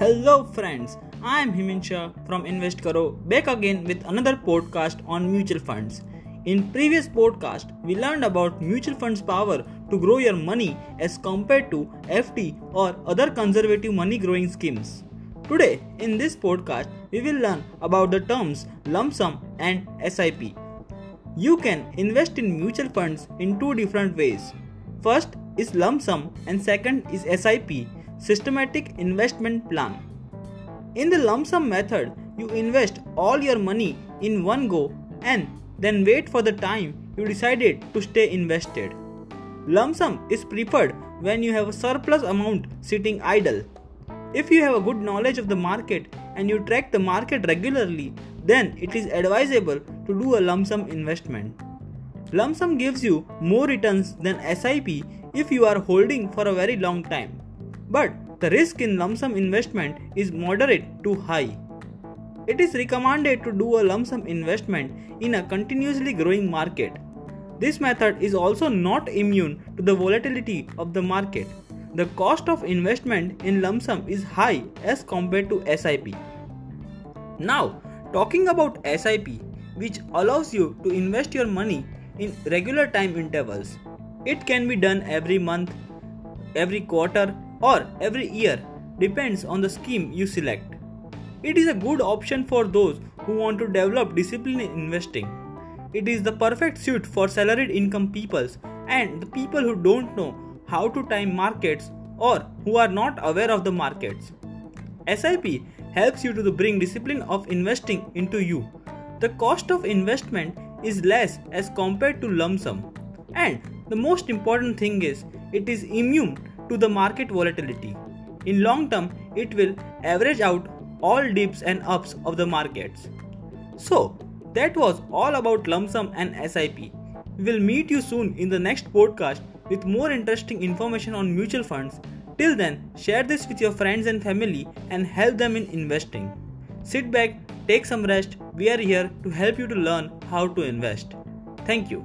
Hello friends, I am Himansha from Invest Karo back again with another podcast on mutual funds. In previous podcast, we learned about mutual funds power to grow your money as compared to FD or other conservative money growing schemes. Today, in this podcast, we will learn about the terms lump sum and SIP. You can invest in mutual funds in two different ways. First is lump sum and second is SIP, systematic investment plan. In the lump sum method, you invest all your money in one go and then wait for the time you decided to stay invested. Lump sum is preferred when you have a surplus amount sitting idle. If you have a good knowledge of the market and you track the market regularly, then it is advisable to do a lump sum investment. Lump sum gives you more returns than SIP if you are holding for a very long time. But the risk in lump sum investment is moderate to high. It is recommended to do a lump sum investment in a continuously growing market. This method is also not immune to the volatility of the market. The cost of investment in lump sum is high as compared to SIP. Now, talking about SIP, which allows you to invest your money in regular time intervals. It can be done every month, every quarter, or every year, depends on the scheme you select. It is a good option for those who want to develop discipline in investing. It is the perfect suit for salaried income peoples and the people who don't know how to time markets or who are not aware of the markets. SIP helps you to bring discipline of investing into you. The cost of investment is less as compared to lump sum. And the most important thing is it is immune to the market volatility. In long term, it will average out all dips and ups of the markets. So, that was all about lump sum and SIP. We will meet you soon in the next podcast with more interesting information on mutual funds. Till then, share this with your friends and family and help them in investing. Sit back, take some rest. We are here to help you to learn how to invest. Thank you.